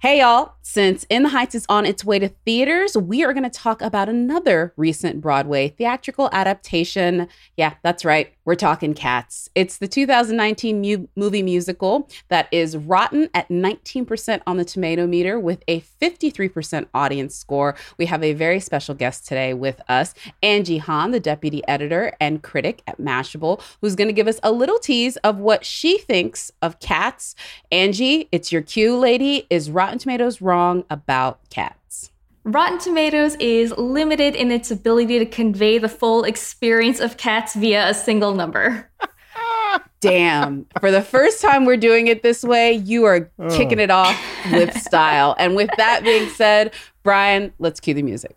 Hey, y'all. Since In the Heights is on its way to theaters, we are going to talk about another recent Broadway theatrical adaptation. Yeah, that's right. We're talking Cats. It's the 2019 mu- movie musical that is rotten at 19% on the tomato meter with a 53% audience score. We have a very special guest today with us, Angie Han, the deputy editor and critic at Mashable, who's going to give us a little tease of what she thinks of Cats. Angie, it's your cue, lady. Is Rotten Tomatoes wrong about Cats? Rotten Tomatoes is limited in its ability to convey the full experience of cats via a single number. Damn. For the first time we're doing it this way, you are kicking it off with style. And with that being said, Brian, let's cue the music.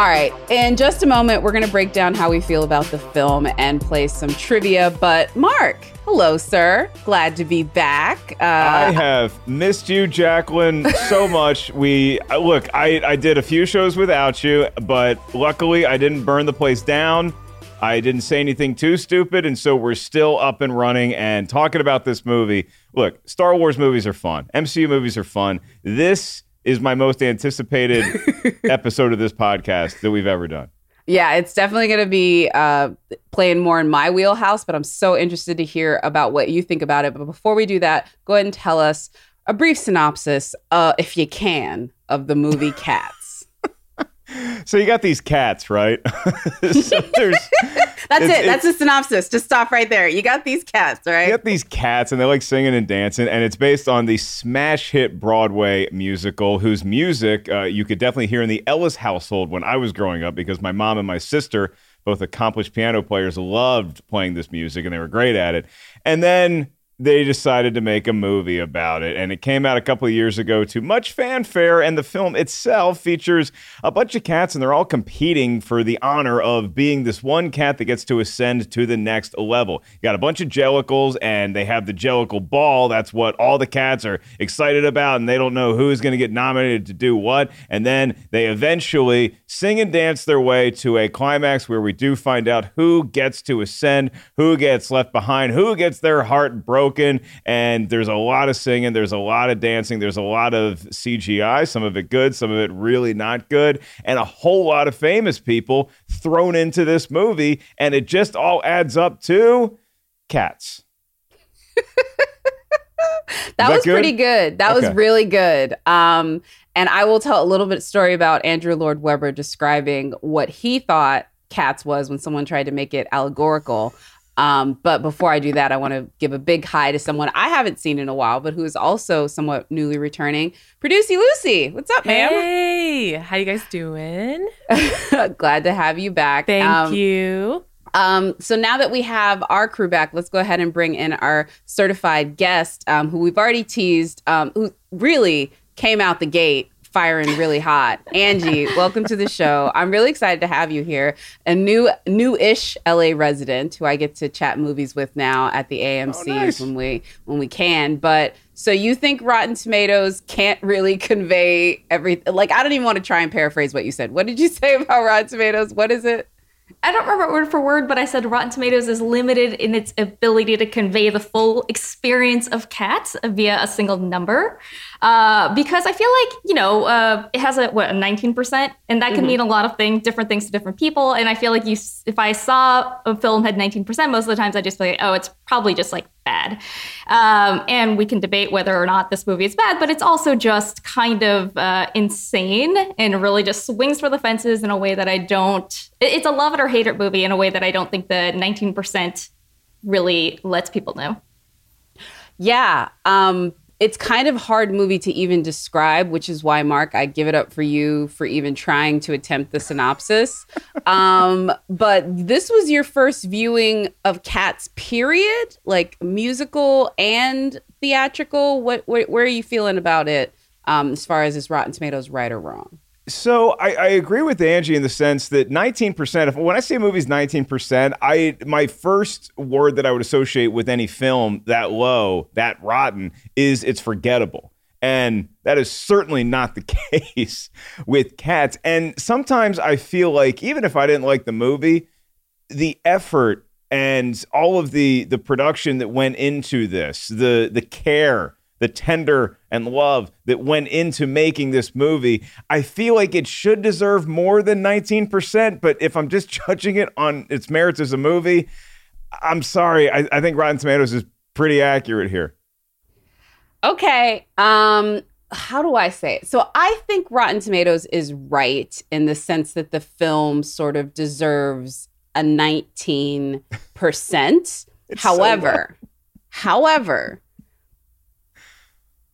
All right, in just a moment, we're going to break down how we feel about the film and play some trivia. But, Mark, hello, sir. Glad to be back. Uh, I have missed you, Jacqueline, so much. We uh, look, I, I did a few shows without you, but luckily I didn't burn the place down. I didn't say anything too stupid, and so we're still up and running and talking about this movie. Look, Star Wars movies are fun. MCU movies are fun. This is my most anticipated episode of this podcast that we've ever done. Yeah, it's definitely going to be uh, playing more in my wheelhouse, but I'm so interested to hear about what you think about it. But before we do that, go ahead and tell us a brief synopsis, uh, if you can, of the movie Cats. So you got these cats, right? so That's it. That's the synopsis. Just stop right there. You got these cats, right? You got these cats, and they like singing and dancing, and it's based on the smash hit Broadway musical, whose music uh, you could definitely hear in the Ellis household when I was growing up, because my mom and my sister, both accomplished piano players, loved playing this music, and they were great at it. And then they decided to make a movie about it, and it came out a couple of years ago to much fanfare. And the film itself features a bunch of cats, and they're all competing for the honor of being this one cat that gets to ascend to the next level. You got a bunch of jellicles, and they have the jellicle ball. That's what all the cats are excited about, and they don't know who's going to get nominated to do what. And then they eventually sing and dance their way to a climax where we do find out who gets to ascend, who gets left behind, who gets their heart broken. And there's a lot of singing, there's a lot of dancing, there's a lot of CGI, some of it good, some of it really not good, and a whole lot of famous people thrown into this movie. And it just all adds up to cats. that that was good? pretty good. That was really good. Um, and I will tell a little bit story about Andrew Lloyd Webber describing what he thought Cats was when someone tried to make it allegorical. Um, but before I do that, I want to give a big hi to someone I haven't seen in a while, but who is also somewhat newly returning. Producey Lucy, what's up, ma'am? Hey, how you guys doing? Glad to have you back. Thank Um, you. Um, so now that we have our crew back, let's go ahead and bring in our certified guest, um, who we've already teased, um, who really came out the gate firing really hot. Angie, welcome to the show. I'm really excited to have you here. A new, new-ish LA resident who I get to chat movies with now at the AMC's oh, nice. when we when we can. But so you think Rotten Tomatoes can't really convey everything? Like I don't even want to try and paraphrase what you said. What did you say about Rotten Tomatoes? What is it? I don't remember word for word, but I said Rotten Tomatoes is limited in its ability to convey the full experience of cats via a single number. Uh, because I feel like, you know, uh, it has a, what, a 19%? And that can mm-hmm. mean a lot of things, different things to different people. And I feel like you, if I saw a film had 19%, most of the times I just be like, oh, it's probably just like bad. Um, and we can debate whether or not this movie is bad, but it's also just kind of uh, insane and really just swings for the fences in a way that I don't. It's a love it or hate it movie in a way that I don't think the 19% really lets people know. Yeah. Um, it's kind of hard movie to even describe, which is why Mark, I give it up for you for even trying to attempt the synopsis. um, but this was your first viewing of Cats, period, like musical and theatrical. What, where are you feeling about it um, as far as is Rotten Tomatoes right or wrong? So I, I, agree with Angie in the sense that 19%, if when I say a movie's 19%, I my first word that I would associate with any film that low, that rotten, is it's forgettable. And that is certainly not the case with cats. And sometimes I feel like even if I didn't like the movie, the effort and all of the the production that went into this, the the care the tender and love that went into making this movie. I feel like it should deserve more than 19%, but if I'm just judging it on its merits as a movie, I'm sorry. I, I think Rotten Tomatoes is pretty accurate here. Okay. Um, how do I say it? So I think Rotten Tomatoes is right in the sense that the film sort of deserves a 19%. however, so however,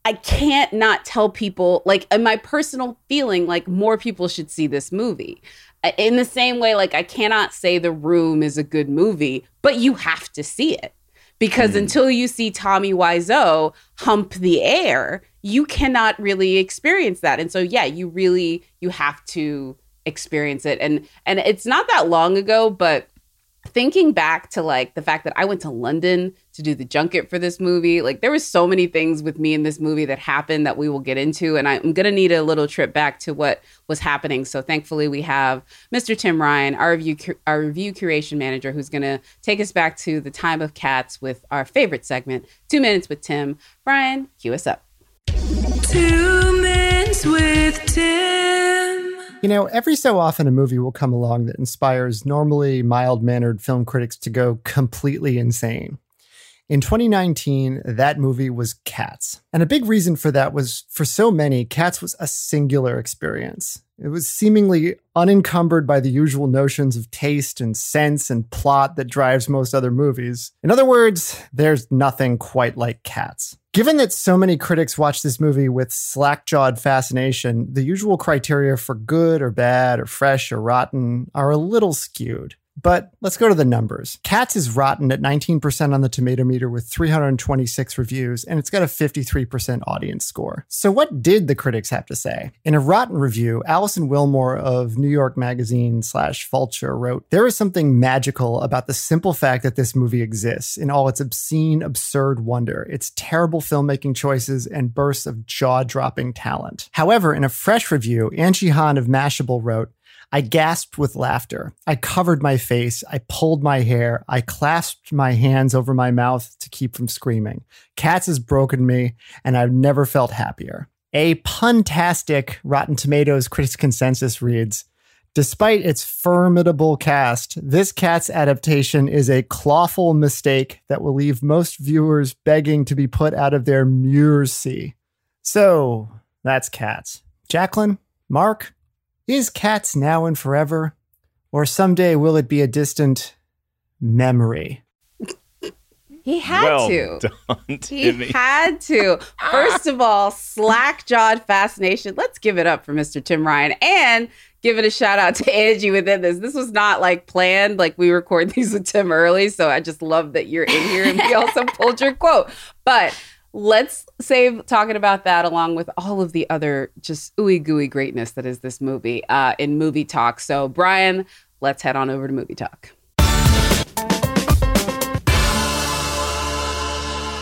I can't not tell people, like, in my personal feeling, like, more people should see this movie. In the same way, like, I cannot say The Room is a good movie, but you have to see it. Because mm. until you see Tommy Wiseau hump the air, you cannot really experience that. And so, yeah, you really, you have to experience it. And, and it's not that long ago, but thinking back to like the fact that I went to London to do the junket for this movie, like there was so many things with me in this movie that happened that we will get into, and I'm gonna need a little trip back to what was happening. So thankfully, we have Mr. Tim Ryan, our review our review curation manager, who's gonna take us back to the time of cats with our favorite segment, Two Minutes with Tim. Brian, cue us up. Two Minutes with Tim. You know, every so often a movie will come along that inspires normally mild mannered film critics to go completely insane. In 2019, that movie was Cats. And a big reason for that was for so many, Cats was a singular experience. It was seemingly unencumbered by the usual notions of taste and sense and plot that drives most other movies. In other words, there's nothing quite like Cats. Given that so many critics watch this movie with slack jawed fascination, the usual criteria for good or bad or fresh or rotten are a little skewed. But let's go to the numbers. Cats is rotten at 19% on the tomato meter with 326 reviews, and it's got a 53% audience score. So, what did the critics have to say? In a rotten review, Alison Willmore of New York Magazine slash Vulture wrote There is something magical about the simple fact that this movie exists in all its obscene, absurd wonder, its terrible filmmaking choices, and bursts of jaw dropping talent. However, in a fresh review, Angie Han of Mashable wrote, I gasped with laughter. I covered my face. I pulled my hair. I clasped my hands over my mouth to keep from screaming. Cats has broken me, and I've never felt happier. A puntastic Rotten Tomatoes critics consensus reads Despite its formidable cast, this Cats adaptation is a clawful mistake that will leave most viewers begging to be put out of their mercy. So, that's Cats. Jacqueline, Mark, is Cats now and forever? Or someday will it be a distant memory? He had well to. Done, he had to. First of all, slack jawed fascination. Let's give it up for Mr. Tim Ryan and give it a shout out to Angie within this. This was not like planned. Like we record these with Tim early. So I just love that you're in here and we also pulled your quote. But let's save talking about that along with all of the other just ooey gooey greatness that is this movie uh, in movie talk. So, Brian, let's head on over to movie talk.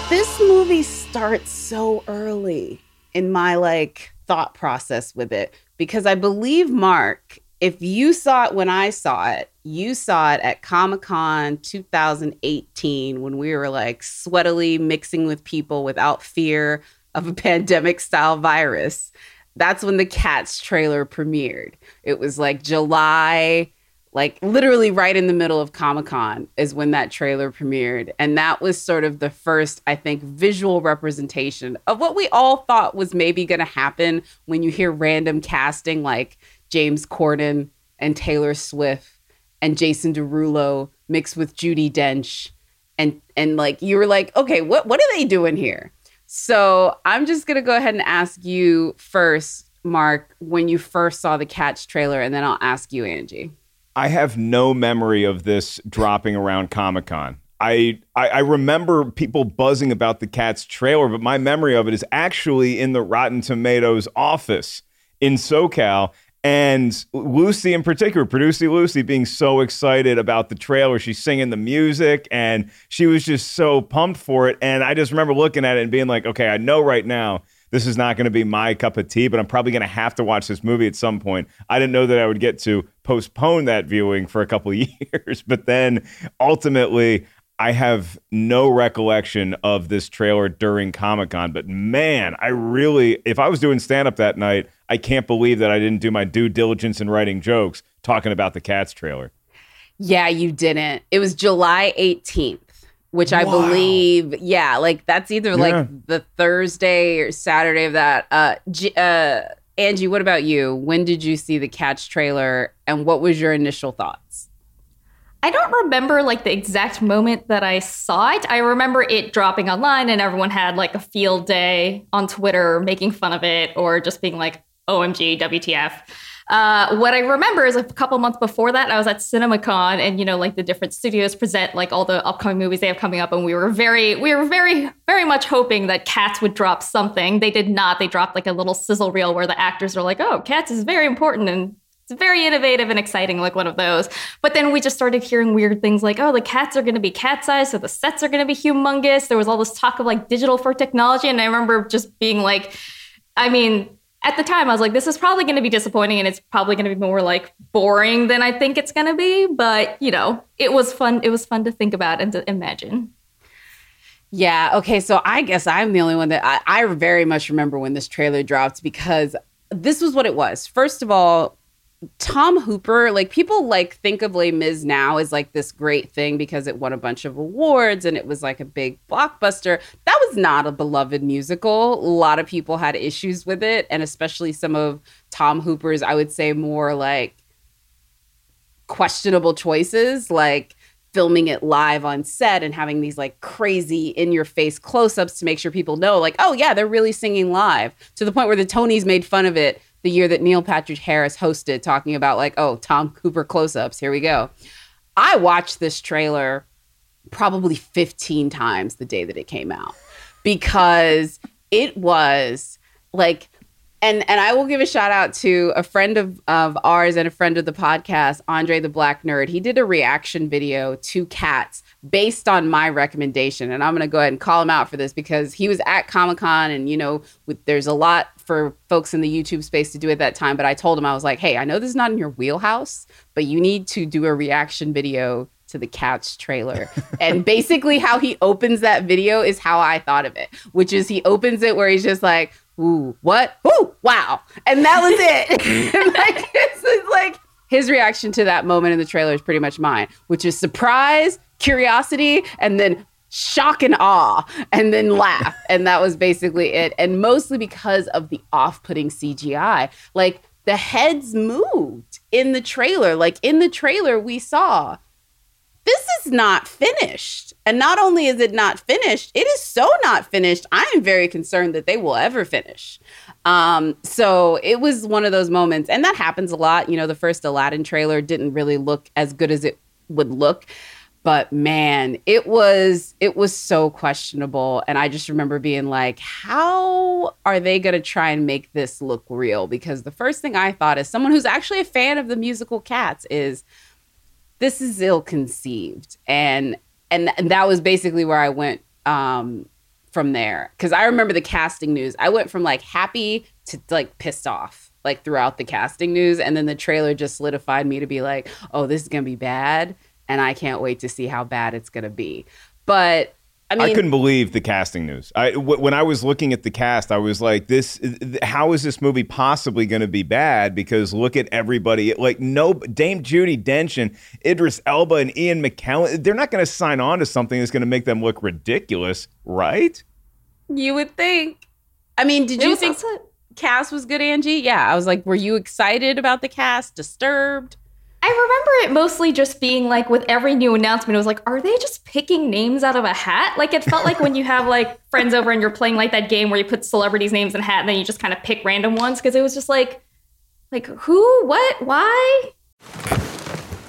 This movie starts so early in my like thought process with it because I believe Mark if you saw it when I saw it, you saw it at Comic Con 2018 when we were like sweatily mixing with people without fear of a pandemic style virus. That's when the Cats trailer premiered. It was like July, like literally right in the middle of Comic Con is when that trailer premiered. And that was sort of the first, I think, visual representation of what we all thought was maybe going to happen when you hear random casting like James Corden and Taylor Swift and Jason Derulo mixed with Judi Dench. And and like you were like, okay, what what are they doing here? So I'm just gonna go ahead and ask you first, Mark, when you first saw the Cats trailer, and then I'll ask you, Angie. I have no memory of this dropping around Comic Con. I, I I remember people buzzing about the Cats trailer, but my memory of it is actually in the Rotten Tomatoes office in SoCal. And Lucy, in particular, producer Lucy, being so excited about the trailer. She's singing the music and she was just so pumped for it. And I just remember looking at it and being like, okay, I know right now this is not going to be my cup of tea, but I'm probably going to have to watch this movie at some point. I didn't know that I would get to postpone that viewing for a couple of years, but then ultimately, I have no recollection of this trailer during Comic Con, but man, I really, if I was doing stand up that night, I can't believe that I didn't do my due diligence in writing jokes talking about the Cats trailer. Yeah, you didn't. It was July 18th, which I Wow. believe, yeah, like that's either Yeah. like the Thursday or Saturday of that. Uh, G- uh, Angie, what about you? When did you see the Cats trailer and what was your initial thoughts? I don't remember like the exact moment that I saw it. I remember it dropping online and everyone had like a field day on Twitter making fun of it or just being like, OMG, WTF. Uh, what I remember is a couple months before that, I was at CinemaCon and, you know, like the different studios present like all the upcoming movies they have coming up. And we were very, we were very, very much hoping that Cats would drop something. They did not. They dropped like a little sizzle reel where the actors are like, oh, Cats is very important and it's very innovative and exciting, like one of those. But then we just started hearing weird things like, oh, the cats are going to be cat sized, so the sets are going to be humongous. There was all this talk of like digital for technology. And I remember just being like, I mean, at the time, I was like, this is probably going to be disappointing and it's probably going to be more like boring than I think it's going to be. But, you know, it was fun. It was fun to think about and to imagine. Yeah. Okay. So I guess I'm the only one that I, I very much remember when this trailer dropped because this was what it was. First of all, Tom Hooper, like people like think of Les Mis now as like this great thing because it won a bunch of awards and it was like a big blockbuster. That was not a beloved musical. A lot of people had issues with it, and especially some of Tom Hooper's, I would say, more like questionable choices, like filming it live on set and having these like crazy in your face close ups to make sure people know, like, oh, yeah, they're really singing live to the point where the Tonys made fun of it the year that Neil Patrick Harris hosted, talking about, like, oh, Tom Cooper close ups. Here we go. I watched this trailer probably 15 times the day that it came out because it was like and and I will give a shout out to a friend of, of ours and a friend of the podcast, Andre the Black Nerd. He did a reaction video to Cats based on my recommendation, and I'm gonna go ahead and call him out for this because he was at Comic Con, and you know, with, there's a lot for folks in the YouTube space to do at that time. But I told him I was like, hey, I know this is not in your wheelhouse, but you need to do a reaction video to the Cats trailer. and basically, how he opens that video is how I thought of it, which is he opens it where he's just like, ooh, what? Ooh, wow. And that was it. And, like, it's, it's like his reaction to that moment in the trailer is pretty much mine, which is surprise, curiosity, and then shock and awe, and then laugh. and that was basically it. And mostly because of the off putting CGI. Like the heads moved in the trailer. Like in the trailer, we saw this is not finished. And not only is it not finished, it is so not finished. I am very concerned that they will ever finish. Um, so it was one of those moments, and that happens a lot. You know, the first Aladdin trailer didn't really look as good as it would look. But man, it was it was so questionable. And I just remember being like, how are they gonna try and make this look real? Because the first thing I thought as someone who's actually a fan of the musical cats is this is ill conceived and and and that was basically where i went um from there because i remember the casting news i went from like happy to like pissed off like throughout the casting news. And then the trailer just solidified me to be like, oh, this is to be bad. And I can't wait to see how bad it's to be. But I mean, I couldn't believe the casting news. I w- when I was looking at the cast, I was like, "This, how is this movie possibly going to be bad?" Because look at everybody. Like, no, Dame Judi Dench and Idris Elba and Ian McKellen. They're not going to sign on to something that's going to make them look ridiculous, right? you would think. I mean, did It you think also- cast was good, Angie? Yeah, I was like, were you excited about the cast? Disturbed? I remember it mostly just being like with every new announcement, it was like, are they just picking names out of a hat? Like it felt like when you have like friends over and you're playing like that game where you put celebrities' names in a hat and then you just kind of pick random ones because it was just like, like who, what, why?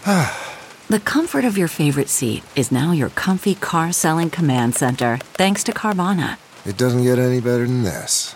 The comfort of your favorite seat is now your comfy car selling command center, thanks to Carvana. It doesn't get any better than this.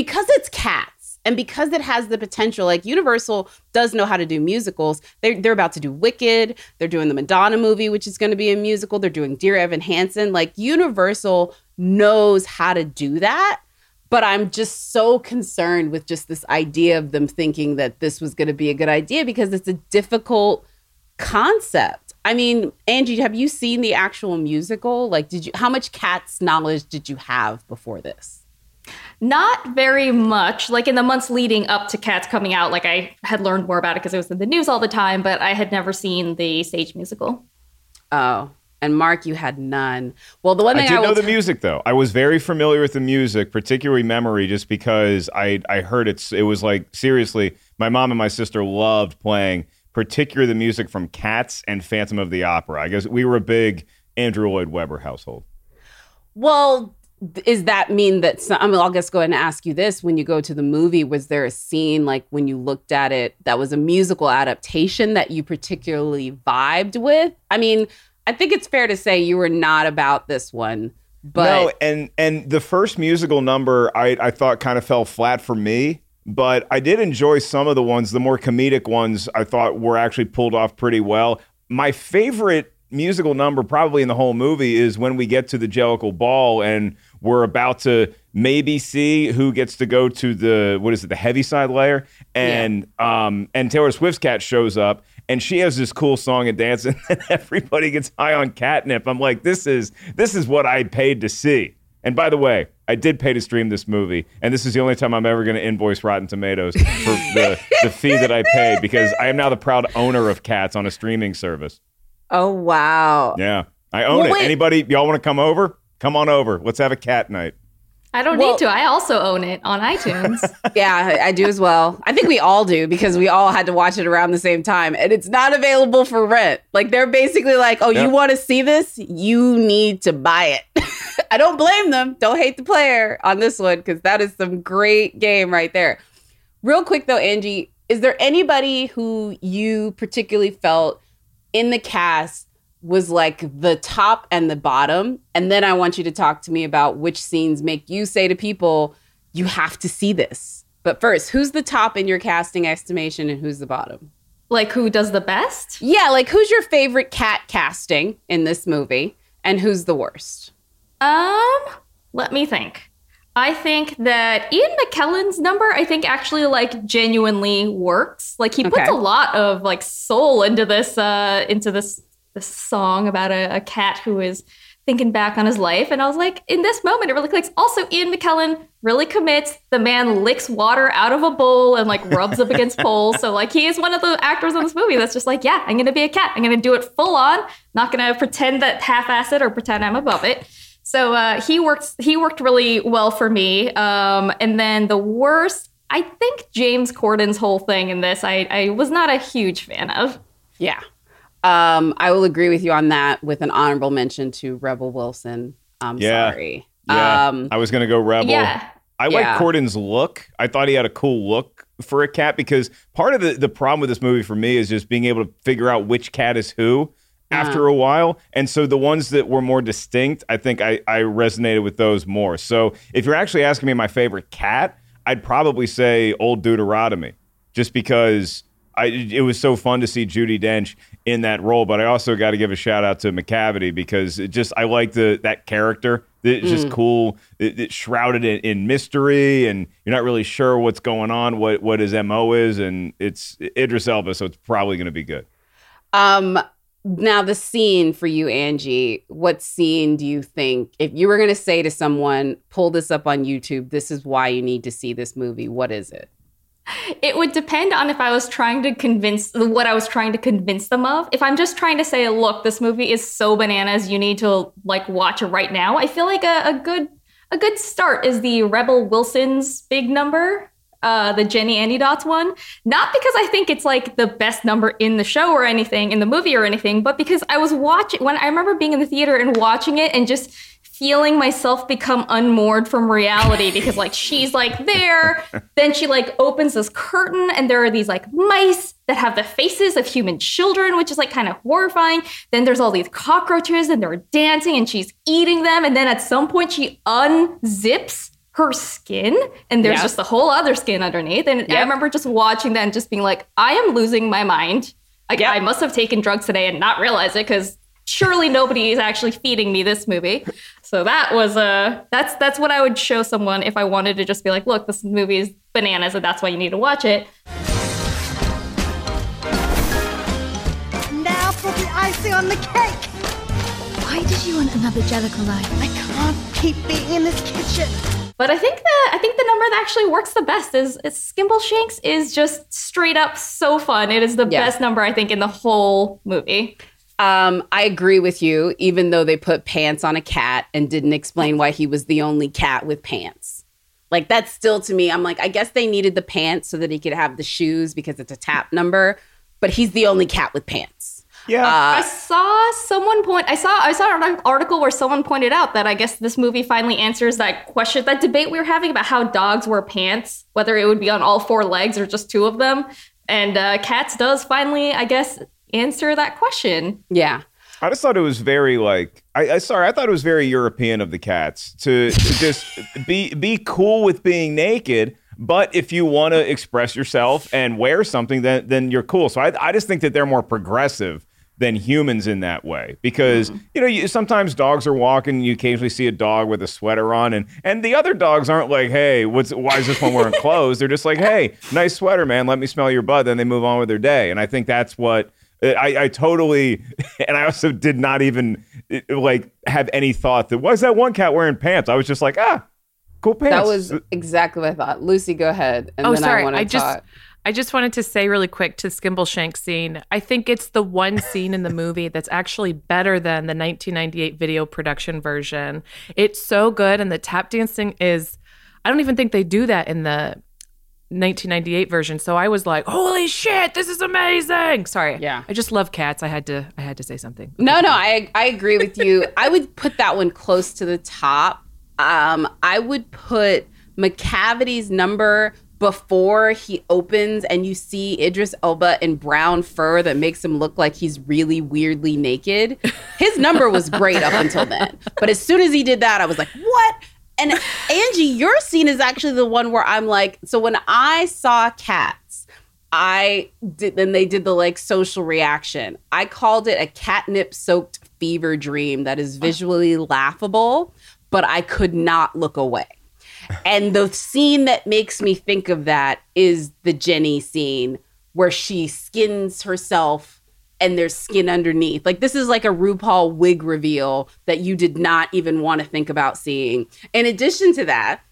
because it's cats and because it has the potential, like Universal does know how to do musicals. They're, they're about to do Wicked. They're doing the Madonna movie, which is going to be a musical. They're doing Dear Evan Hansen. Like Universal knows how to do that. But I'm just so concerned with just this idea of them thinking that this was going to be a good idea because it's a difficult concept. I mean, Angie, have you seen the actual musical? Like, did you, how much cats knowledge did you have before this? Not very much. Like in the months leading up to Cats coming out, like I had learned more about it because it was in the news all the time, but I had never seen the stage musical. Oh, and Mark, you had none. Well, the one I thing did I, know will the t- music though. I was very familiar with the music, particularly Memory, just because I I heard it. It was like seriously, my mom and my sister loved playing, particularly the music from Cats and Phantom of the Opera. I guess we were a big Andrew Lloyd Webber household. Well, does that mean that some, I mean, I'll just go ahead and ask you this. When you go to the movie, was there a scene like when you looked at it that was a musical adaptation that you particularly vibed with? I mean, I think it's fair to say you were not about this one, but no, and and the first musical number I I thought kind of fell flat for me, but I did enjoy some of the ones. The more comedic ones I thought were actually pulled off pretty well. My favorite musical number probably in the whole movie is when we get to the Jellicle Ball and we're about to maybe see who gets to go to the what is it the Heaviside Layer and um and Taylor Swift's cat shows up and she has this cool song and dance and then everybody gets high on catnip. I'm like this is this is what I paid to see. And by the way, I did pay to stream this movie, and this is the only time I'm ever going to invoice Rotten Tomatoes for the, the fee that I paid because I am now the proud owner of Cats on a streaming service. oh wow, Yeah, I own Well, it. wait. Anybody, y'all want to come over? Come on over. Let's have a cat night. I don't Well- need to. I also own it on iTunes. yeah, I I do as well. I think we all do because we all had to watch it around the same time, and it's not available for rent. Like they're basically like, "Oh, you want to see this? You need to buy it." I don't blame them. Don't hate the player on this one because that is some great game right there. Real quick though, Angie, is there anybody who you particularly felt in the cast was like the top and the bottom? And then I want you to talk to me about which scenes make you say to people, you have to see this. But first, who's the top in your casting estimation and who's the bottom? like who does the best? Yeah, like who's your favorite cat casting in this movie and who's the worst? Um, let me think. I think that Ian McKellen's number, I think actually like genuinely works. Like he puts Okay. a lot of like soul into this uh into this this song about a, a cat who is thinking back on his life. And I was like, in this moment, it really clicks. Also, Ian McKellen really commits. The man licks water out of a bowl and like rubs up against poles. So like he is one of the actors in this movie that's just like, yeah, I'm gonna be a cat. I'm gonna do it full on. Not gonna pretend that half-ass it or pretend I'm above it. So uh, he worked. He worked really well for me. Um, and then the worst, I think James Corden's whole thing in this, I, I was not a huge fan of. Yeah. Um, I will agree with you on that with an honorable mention to Rebel Wilson. I'm Yeah. sorry. Yeah, Um, I was gonna go Rebel. Yeah. I like Yeah. Corden's look. I thought he had a cool look for a cat because part of the, the problem with this movie for me is just being able to figure out which cat is who after a while. And so the ones that were more distinct, I think I, I resonated with those more. So if you're actually asking me my favorite cat, I'd probably say Old Deuteronomy, just because I it was so fun to see Judi Dench in that role. But I also got to give a shout out to Macavity because it just I like the that character. It's just Mm. cool. It, it's shrouded in, in mystery, and you're not really sure what's going on, what what his mo is, and it's Idris Elba, so it's probably going to be good. Um, now the scene for you, Angie. What scene do you think, if you were going to say to someone, pull this up on YouTube, this is why you need to see this movie? What is it? It would depend on if I was trying to convince what I was trying to convince them of. If I'm just trying to say, look, this movie is so bananas, you need to like watch it right now. I feel like a, a good a good start is the Rebel Wilson's big number, uh, the Jennyanydots one. Not because I think it's like the best number in the show or anything, in the movie or anything, but because I was watching when I remember being in the theater and watching it and just feeling myself become unmoored from reality because like she's like there. Then she like opens this curtain and there are these like mice that have the faces of human children which is like kind of horrifying. Then there's all these cockroaches and they're dancing and she's eating them. And then at some point she unzips her skin and there's Yep. just a whole other skin underneath. And i remember just watching that and just being like i am losing my mind. Like i must have taken drugs today and not realize it because surely nobody is actually feeding me this movie. So that was a that's that's what I would show someone if I wanted to just be like, look, this movie is bananas and that's why you need to watch it. Now for the icing on the cake. Why did you want another Jellicle line? I can't keep being in this kitchen. But I think the I think the number that actually works the best is, is Skimbleshanks is just straight up so fun. It is the Yeah. best number I think in the whole movie. Um, I agree with you, even though they put pants on a cat and didn't explain why he was the only cat with pants. Like that's still to me, I'm like, I guess they needed the pants so that he could have the shoes because it's a tap number, but he's the only cat with pants. Yeah. I saw someone point. I saw. I saw an article where someone pointed out that I guess this movie finally answers that question, that debate we were having about how dogs wear pants, whether it would be on all four legs or just two of them. And uh, cats does finally, I guess, answer that question. Yeah. I just thought it was very like I, I sorry I thought it was very European of the cats to, to just be be cool with being naked, but if you want to express yourself and wear something, then then you're cool. So I I just think that they're more progressive than humans in that way because mm-hmm. you know you, sometimes dogs are walking you occasionally see a dog with a sweater on and and the other dogs aren't like hey what's why is this one wearing clothes they're just like hey nice sweater man let me smell your butt then they move on with their day and i think that's what I, I totally, and I also did not even eh, like have any thought that why is that one cat wearing pants? I was just like, ah, cool pants. That was exactly what I thought. Lucy, go ahead. And oh, then sorry. I, I just talk. I just wanted to say really quick to Skimble Shank scene. I think it's the one scene in the movie that's actually better than the 1998 video production version. It's so good, and the tap dancing is. I don't even think they do that in the 1998 version. So I was like, "Holy shit, this is amazing!" Sorry. Yeah. I just love cats. I had to. I had to say something. No, no, I I agree with you. I would put that one close to the top. Um, I would put Macavity's number before he opens and you see Idris Elba in brown fur that makes him look like he's really weirdly naked. His number was great up until then. But as soon as he did that, I was like, what? And Angie, your scene is actually the one where I'm like, so when I saw cats, I did then they did the like social reaction. I called it a catnip soaked fever dream that is visually laughable, but I could not look away. And the scene that makes me think of that is the Jenny scene where she skins herself and there's skin underneath. Like this is like a RuPaul wig reveal that you did not even want to think about seeing. In addition to that,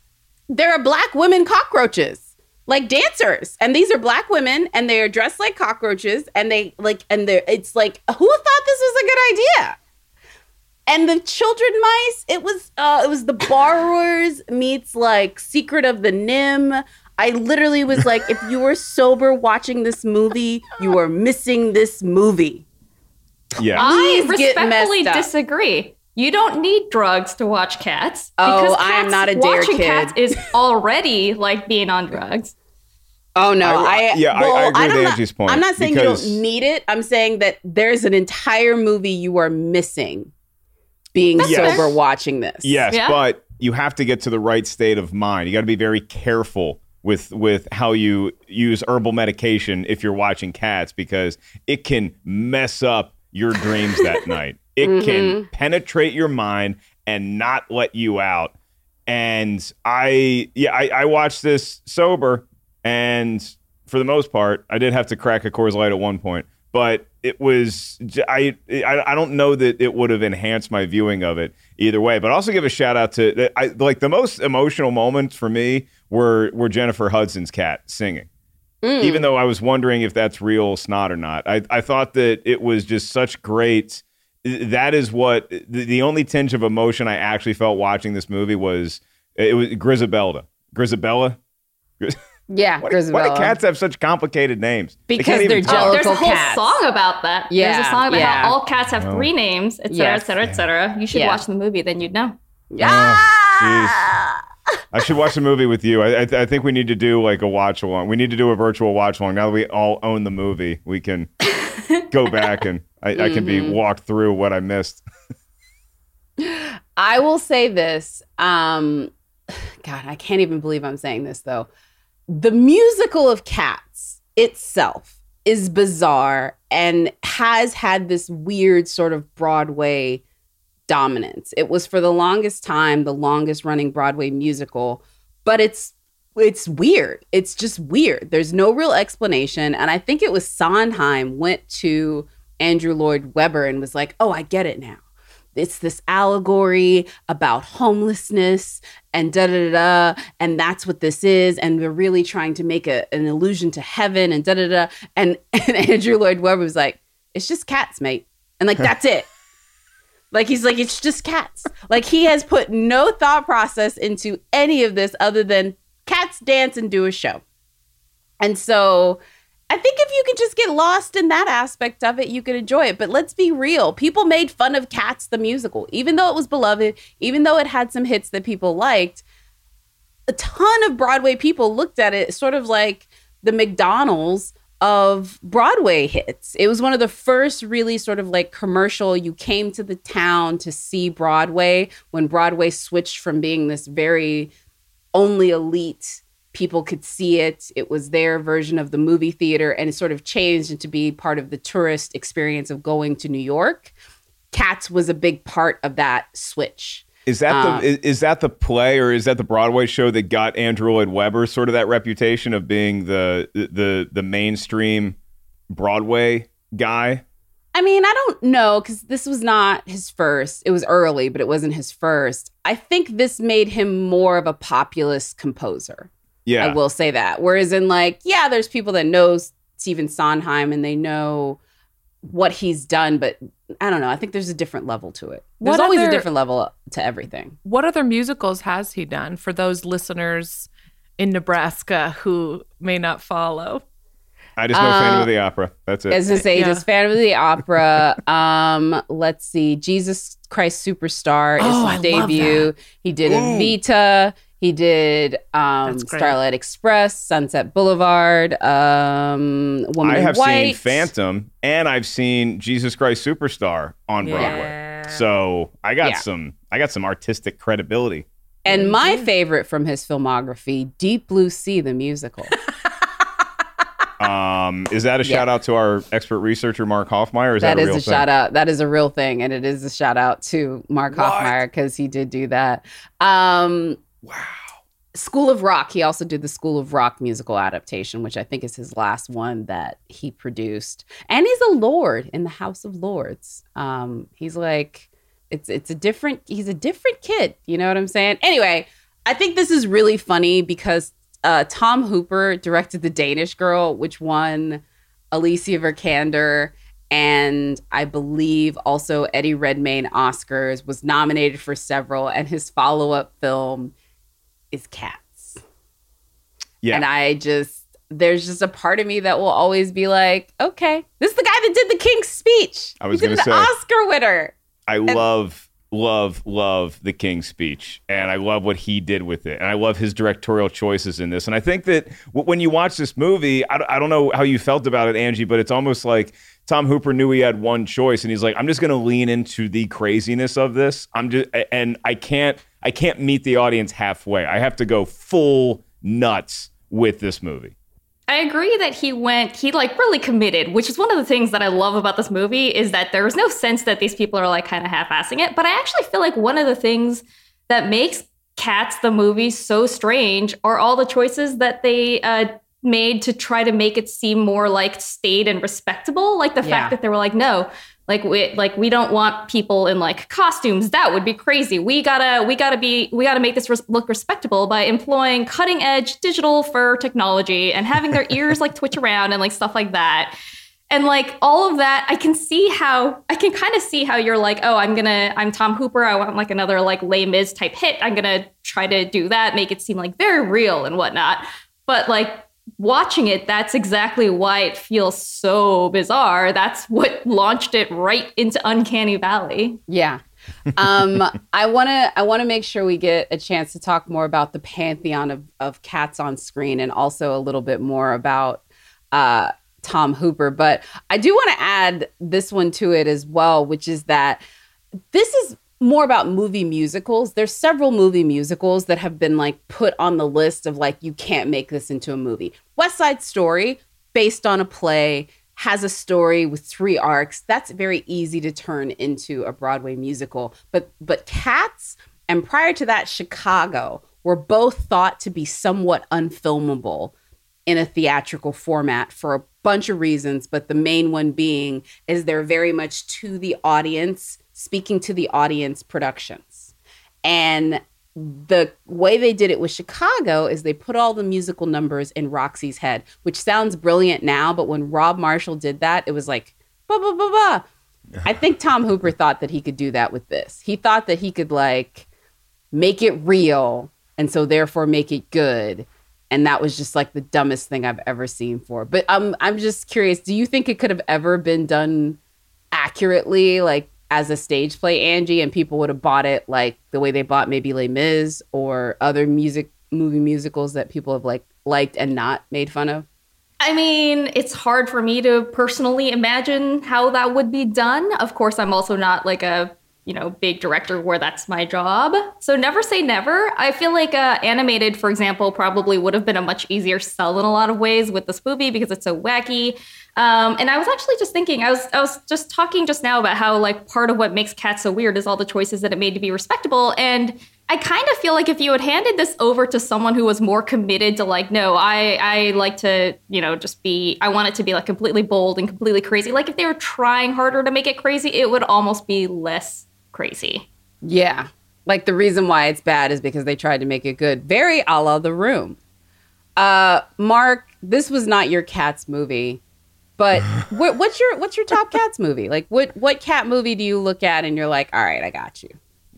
there are black women cockroaches like dancers and these are black women and they are dressed like cockroaches and they like and they're it's like who thought this was a good idea and the children mice it was uh it was the borrowers meets like secret of the NIMH i literally was like if you were sober watching this movie you are missing this movie Yeah. I Please get respectfully disagree. You don't need drugs to watch cats. Oh, because I am not a dare kid. watching kid. cats is already like being on drugs. Oh no, I- I, yeah, I- well, I agree with don't- Angie's point, I'm not saying you don't need it. I'm saying that there's an entire movie you are missing being That's sober watching this. Yes, Yeah. but you have to get to the right state of mind. You got to be very careful with with how you use herbal medication if you're watching cats because it can mess up your dreams that night. It Mm-hmm. can penetrate your mind and not let you out. And I yeah, I, I watched this sober and for the most part, I did have to crack a Coors Light at one point, but it was I I don't know that it would have enhanced my viewing of it either way. But also give a shout out to I like the most emotional moments for me were were Jennifer Hudson's cat singing. Mm. Even though I was wondering if that's real snot or not, I, I thought that it was just such great. That is what the, the only tinge of emotion I actually felt watching this movie was it was Grizabella. Grizabella. Yeah, Why, do- why do cats have such complicated names? Because can't they're talk. jealous. There's a whole cats. song about that. There's Yeah, a song about yeah. how all cats have Oh. three names, et cetera, Yes. et cetera, et cetera. You should Yeah. watch the movie, then you'd know. Oh, jeez. I should watch the movie with you. I, I, I think we need to do like a watch along. We need to do a virtual watch along. Now that we all own the movie, we can go back and I, I can be walked through what I missed. I will say this. Um, God, I can't even believe I'm saying this though. The musical of Cats itself is bizarre and has had this weird sort of Broadway dominance. It was for the longest time the longest running Broadway musical, but it's it's weird. It's just weird. There's no real explanation and I think it was Sondheim went to Andrew Lloyd Webber and was like, "Oh, I get it now." it's this allegory about homelessness and da da da da, and that's what this is. And we're really trying to make a, an allusion to heaven and da da da. And, and Andrew Lloyd Webber was like, "It's just cats, mate," and like that's it. Like he's like, it's just cats. Like he has put no thought process into any of this other than cats dance and do a show. And so I think if you can just get lost in that aspect of it, you can enjoy it. But let's be real. People made fun of Cats the musical, even though it was beloved, even though it had some hits that people liked. A ton of Broadway people looked at it sort of like the McDonald's of Broadway hits. It was one of the first really sort of like commercial. You came to the town to see Broadway when Broadway switched from being this very only elite people could see it. It was their version of the movie theater and it sort of changed into be part of the tourist experience of going to New York. Cats was a big part of that switch. Is that Um, the is, is that the play or is that the Broadway show that got Andrew Lloyd Webber sort of that reputation of being the the the mainstream Broadway guy? I mean, I don't know because this was not his first. It was early, but it wasn't his first. I think this made him more of a populist composer. Yeah. I will say that. Whereas in like, yeah, there's people that know Stephen Sondheim and they know what he's done, but I don't know. I think there's a different level to it. There's What always other- a different level to everything. What other musicals has he done for those listeners in Nebraska who may not follow? I just know Phantom Uh, of the Opera. That's it. As I say, Yeah. just Phantom of the Opera. um, let's see, Jesus Christ Superstar Oh, is I his love debut. He did Evita. He did um, Starlight Express, Sunset Boulevard, um, Woman I in have White. seen Phantom and I've seen Jesus Christ Superstar on Broadway. So I got Yeah. some I got some artistic credibility. And my favorite from his filmography, Deep Blue Sea, the musical. Um, is that a Yeah. shout out to our expert researcher Mark Hoffmeyer? Is that that, a is real a thing? shout out. That is a real thing, and it is a shout out to Mark Hoffmeyer because he did do that. Um, wow. School of Rock. He also did the School of Rock musical adaptation, which I think is his last one that he produced. And he's a lord in the House of Lords. Um, he's like, it's it's a different. He's a different kid. You know what I'm saying? Anyway, I think this is really funny because uh, Tom Hooper directed The Danish Girl, which won Alicia Vikander and I believe also Eddie Redmayne Oscars was nominated for several, and his follow up film is Cats. Yeah. And I just, there's just a part of me that will always be like, okay, this is the guy that did the King's Speech. I was gonna say- Oscar winner. I love, love, love the King's speech, and I love what he did with it, and I love his directorial choices in this. And I think that when you watch this movie, I don't know how you felt about it, Angie, but it's almost like Tom Hooper knew he had one choice, and he's like, "I'm just going to lean into the craziness of this. I'm just, and I can't, I can't meet the audience halfway. I have to go full nuts with this movie." I agree that he went, he like really committed, which is one of the things that I love about this movie is that there was no sense that these people are like kind of half assing it. But I actually feel like one of the things that makes Cats the movie so strange are all the choices that they uh, made to try to make it seem more like staid and respectable. Like the Yeah. fact that they were like, no, like we like we don't want people in like costumes. That would be crazy. We gotta we gotta be we gotta make this res- look respectable by employing cutting edge digital fur technology and having their ears like twitch around and like stuff like that. And like all of that, I can see how I can kind of see how you're like, oh, I'm gonna, I'm Tom Hooper. I want like another like Les Mis type hit. I'm gonna try to do that, make it seem like very real and whatnot. But like watching it, that's exactly why it feels so bizarre. That's what launched it right into Uncanny Valley. Yeah. Um, I want to I want to make sure we get a chance to talk more about the pantheon of, of cats on screen and also a little bit more about uh, Tom Hooper. But I do want to add this one to it as well, which is that this is more about movie musicals. There's several movie musicals that have been like put on the list of like you can't make this into a movie. West Side Story, based on a play, has a story with three arcs. That's very easy to turn into a Broadway musical. But but Cats and prior to that Chicago were both thought to be somewhat unfilmable in a theatrical format for a bunch of reasons, but the main one being is they're very much to the audience, speaking to the audience productions. And the way they did it with Chicago is they put all the musical numbers in Roxy's head, which sounds brilliant now, but when Rob Marshall did that, it was like, ba ba ba ba. I think Tom Hooper thought that he could do that with this. He thought that he could like make it real and so therefore make it good. And that was just like the dumbest thing I've ever seen for. But I'm I'm just curious, do you think it could have ever been done accurately, like as a stage play, Angie, and people would have bought it like the way they bought maybe Les Mis or other music movie musicals that people have like liked and not made fun of? I mean, it's hard for me to personally imagine how that would be done. Of course, I'm also not like a you know big director where that's my job. So never say never. I feel like uh, animated, for example, probably would have been a much easier sell in a lot of ways with this movie because it's so wacky. Um, and I was actually just thinking, I was I was just talking just now about how like part of what makes Cats so weird is all the choices that it made to be respectable and. I kind of feel like if you had handed this over to someone who was more committed to like, no, I I like to, you know, just be I want it to be like completely bold and completely crazy. Like if they were trying harder to make it crazy, it would almost be less crazy. Yeah. Like the reason why it's bad is because they tried to make it good. Very a la the room. Uh Mark, this was not your cats movie. But what, what's your what's your top cats movie? Like what what cat movie do you look at and you're like, all right, I got you.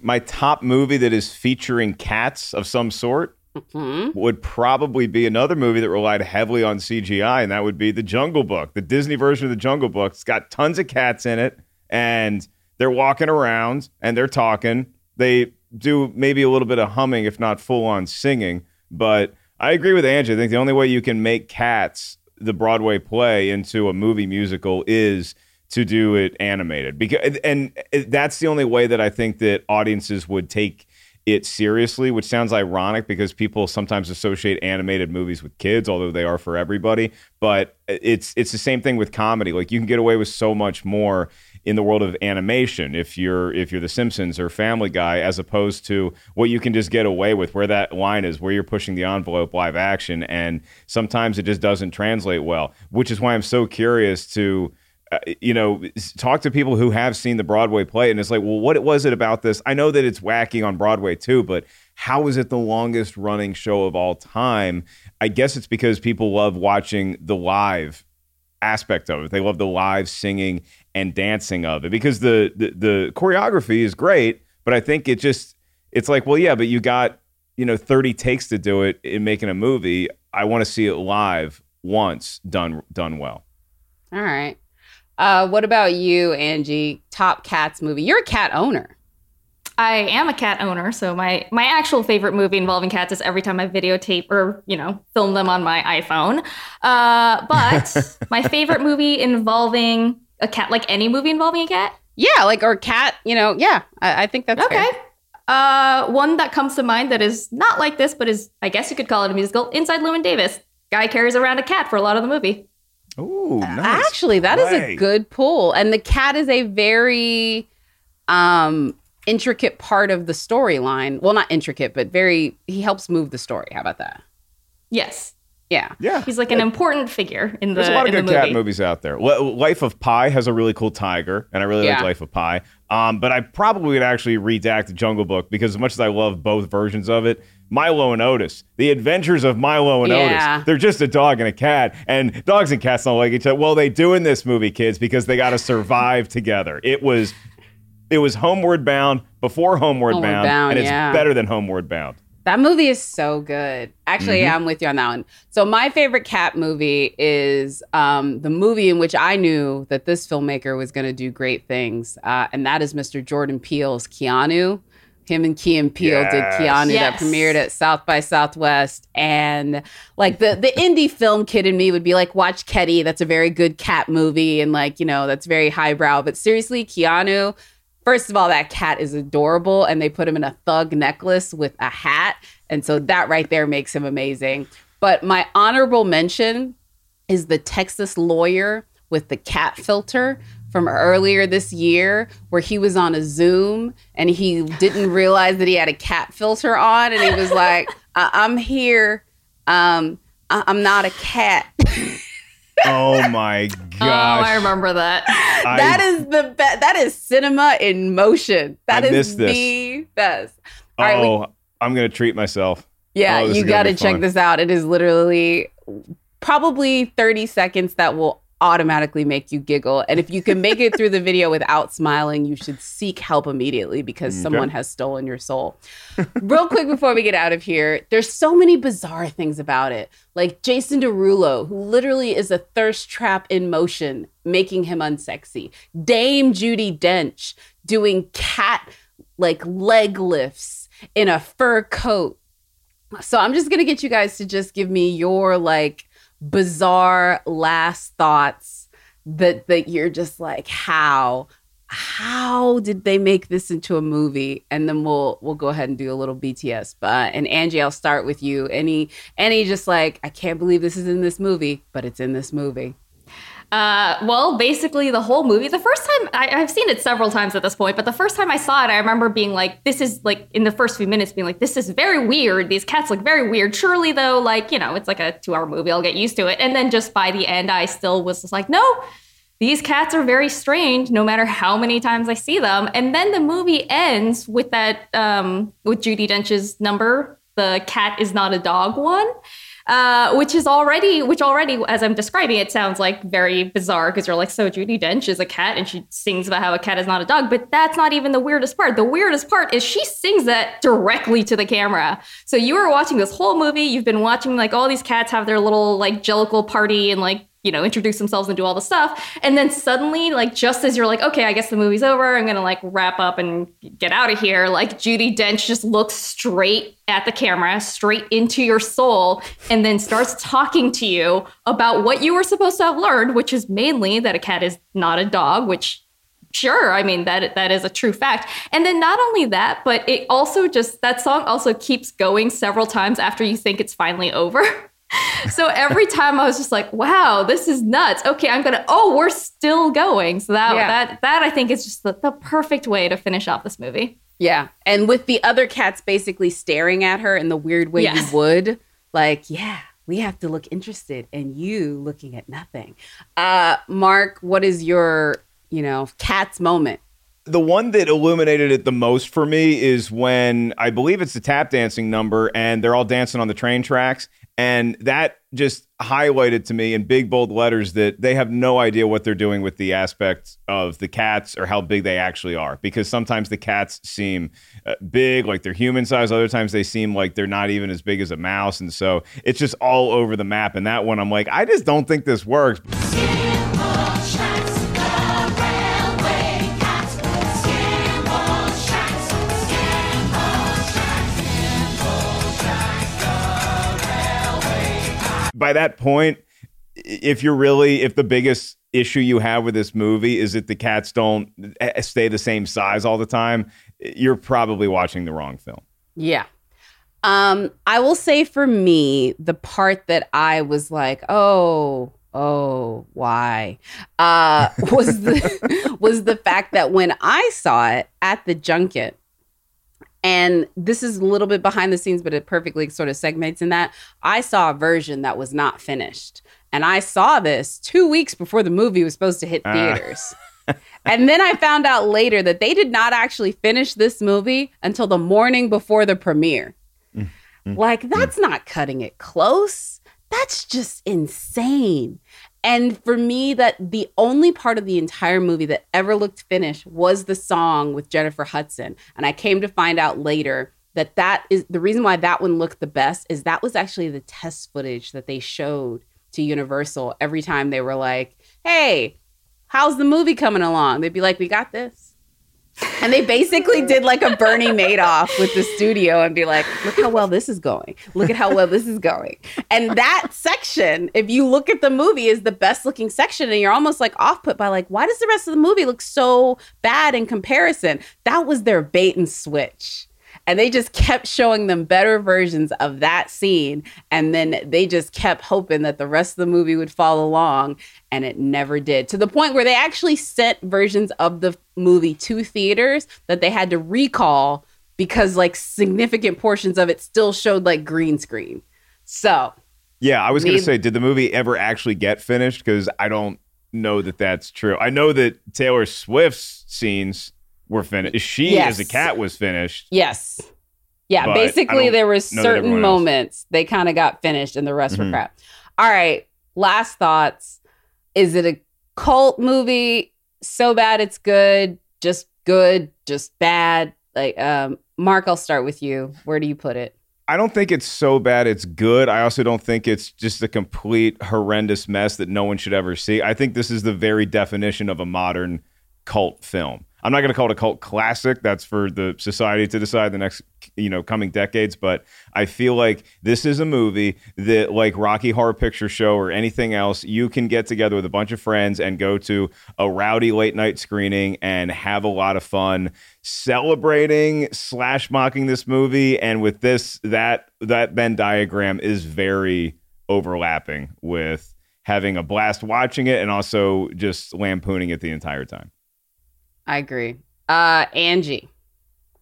My top movie that is featuring cats of some sort mm-hmm. would probably be another movie that relied heavily on CGI, and that would be The Jungle Book, the Disney version of The Jungle Book. It's got tons of cats in it, and they're walking around and they're talking. They do maybe a little bit of humming, if not full on singing. But I agree with Angie. I think the only way you can make Cats, the Broadway play, into a movie musical is to do it animated because and that's the only way that I think that audiences would take it seriously, which sounds ironic because people sometimes associate animated movies with kids, although they are for everybody. But it's it's the same thing with comedy. Like you can get away with so much more in the world of animation if you're if you're the simpsons or family guy as opposed to what you can just get away with where that line is where you're pushing the envelope live action and sometimes it just doesn't translate well which is why i'm so curious to uh, you know talk to people who have seen the broadway play and it's like well what was it about this i know that it's wacky on broadway too but how is it the longest running show of all time i guess it's because people love watching the live aspect of it. They love the live singing and dancing of it because the, the the choreography is great, but I think it just it's like, well, yeah, but you got you know 30 takes to do it in making a movie. I want to see it live once done done well. All right. Uh, what about you, Angie? Top cats movie. You're a cat owner. I am a cat owner, so my my actual favorite movie involving cats is every time I videotape or you know film them on my iPhone. Uh, but my favorite movie involving a cat, like any movie involving a cat. Yeah, like or cat. You know, yeah. I, I think that's Okay. fair. Uh, one that comes to mind that is not like this, but is I guess you could call it a musical. Inside Llewyn Davis. Guy carries around a cat for a lot of the movie. Ooh, nice. Actually, that is a good pull. And the cat is a very um intricate part of the storyline. Well, not intricate, but very he helps move the story. How about that? Yes, Yeah. Yeah, he's like an important figure in the There's a lot of good cat movies out there. Li- Life of Pi has a really cool tiger, and I really like Yeah. Life of Pi. Um, but I probably would actually redact the Jungle Book because as much as I love both versions of it, Milo and Otis, The Adventures of Milo and Yeah. Otis, they're just a dog and a cat, and dogs and cats don't like each other. Well, they do in this movie, kids, because they got to survive together. It was, it was Homeward Bound before Homeward, Homeward Bound, Bound, and it's yeah. better than Homeward Bound. That movie is so good. Actually, Mm-hmm. I'm with you on that one. So my favorite cat movie is um, the movie in which I knew that this filmmaker was going to do great things, uh, and that is Mr. Jordan Peele's Keanu. Him and Key and Peele did Yes. Keanu that premiered at South by Southwest, and like the the indie film kid in me would be like, watch Kedi. That's a very good cat movie, and like you know that's very highbrow. But seriously, Keanu. First of all, that cat is adorable, and they put him in a thug necklace with a hat. And so that right there makes him amazing. But my honorable mention is the Texas lawyer with the cat filter from earlier this year, where he was on a Zoom and he didn't realize that he had a cat filter on. And he was like, I- I'm here. Um, I- I'm not a cat. Oh my gosh! Oh, I remember that. I- that is the best. That is cinema in motion. That I is the best. All right, we- oh, I'm gonna treat myself. Yeah, Oh, you got to check this out. It is literally probably 30 seconds that will automatically make you giggle. And if you can make it through the video without smiling, you should seek help immediately because mm, Okay. someone has stolen your soul. Real quick before we get out of here, there's so many bizarre things about it. Like Jason Derulo, who literally is a thirst trap in motion, making him unsexy. Dame Judi Dench doing cat like leg lifts in a fur coat. So I'm just gonna get you guys to just give me your like bizarre last thoughts that that you're just like how how did they make this into a movie? And then we'll we'll go ahead and do a little bts but and angie i'll start with you. Any any just like i can't believe this is in this movie but it's in this movie Uh, well, basically the whole movie. The first time I, I've seen it several times at this point, but the first time I saw it, I remember being like, "This is like." In the first few minutes, being like, "This is very weird. These cats look very weird." Surely, though, like you know, it's like a two-hour movie. I'll get used to it. And then just by the end, I still was just like, "No, these cats are very strange. No matter how many times I see them." And then the movie ends with that um, with Judi Dench's number, the "Cat is not a dog" one uh, which is already, which already, as I'm describing it, sounds like very bizarre because you're like, so Judi Dench is a cat and she sings about how a cat is not a dog, but that's not even the weirdest part. The weirdest part is she sings that directly to the camera. So you are watching this whole movie, you've been watching like all these cats have their little like jellicle party and like you know, introduce themselves and do all the stuff. And then suddenly, like, just as you're like, okay, I guess the movie's over, I'm gonna like wrap up and get out of here, like, Judi Dench just looks straight at the camera, straight into your soul, and then starts talking to you about what you were supposed to have learned, which is mainly that a cat is not a dog, which sure i mean that that is a true fact and then not only that but it also just that song also keeps going several times after you think it's finally over so every time I was just like, wow, this is nuts. Okay, I'm gonna oh, we're still going. So that Yeah. that that I think is just the, the perfect way to finish off this movie. Yeah. And with the other cats basically staring at her in the weird way Yes. you would, like, yeah, we have to look interested and you looking at nothing. Uh Mark, what is your, you know, cat's moment? the one that illuminated it the most for me is when I believe it's the tap dancing number and they're all dancing on the train tracks. And that just highlighted to me in big, bold letters that they have no idea what they're doing with the aspects of the cats or how big they actually are. Because sometimes the cats seem uh, big, like they're human size. Other times they seem like they're not even as big as a mouse. And so it's just all over the map. And that one, I'm like, I just don't think this works. By that point, if you're really, if the biggest issue you have with this movie is that the cats don't eh, stay the same size all the time, you're probably watching the wrong film. Yeah. Um, I will say for me, the part that I was like, oh, oh, why? Uh was the was the fact that when I saw it at the junket, and this is a little bit behind the scenes, but it perfectly sort of segments in that. I saw a version that was not finished. And I saw this two weeks before the movie was supposed to hit Ah. theaters. and then I found out later that they did not actually finish this movie until the morning before the premiere. Mm, mm, like, mm. that's not cutting it close. That's just insane. And for me, that the only part of the entire movie that ever looked finished was the song with Jennifer Hudson. And I came to find out later that that is the reason why that one looked the best is that was actually the test footage that they showed to Universal every time they were like, "Hey, how's the movie coming along?" They'd be like, "We got this." And they basically did like a Bernie Madoff with the studio and be like, look how well this is going. Look at how well this is going. And that section, if you look at the movie, is the best looking section. And you're almost like off put by like, why does the rest of the movie look so bad in comparison? That was their bait and switch. And they just kept showing them better versions of that scene. And then they just kept hoping that the rest of the movie would follow along. And it never did. To the point where they actually sent versions of the movie to theaters that they had to recall because like significant portions of it still showed like green screen. So Yeah, I was going to say, did the movie ever actually get finished? Because I don't know that that's true. I know that Taylor Swift's scenes were finished. She, Yes. as a cat, was finished. Yes. Yeah, But basically there were certain everyone else- moments they kind of got finished and the rest were Mhm. crap. All right, last thoughts. Is it a cult movie? So bad it's good, just good, just bad. Like um Mark, I'll start with you. Where do you put it? I don't think it's so bad it's good. I also don't think it's just a complete horrendous mess that no one should ever see. I think this is the very definition of a modern cult film. I'm not going to call it a cult classic. That's for the society to decide the next, you know, coming decades. But I feel like this is a movie that, like Rocky Horror Picture Show or anything else, you can get together with a bunch of friends and go to a rowdy late night screening and have a lot of fun celebrating slash mocking this movie. And with this, that that Venn diagram is very overlapping with having a blast watching it and also just lampooning it the entire time. I agree. Uh Angie,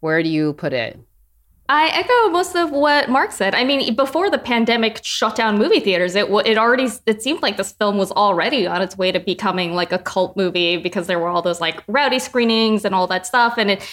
where do you put it? I echo most of what Mark said. I mean, before the pandemic shut down movie theaters, it it already it seemed like this film was already on its way to becoming like a cult movie because there were all those like rowdy screenings and all that stuff. And it,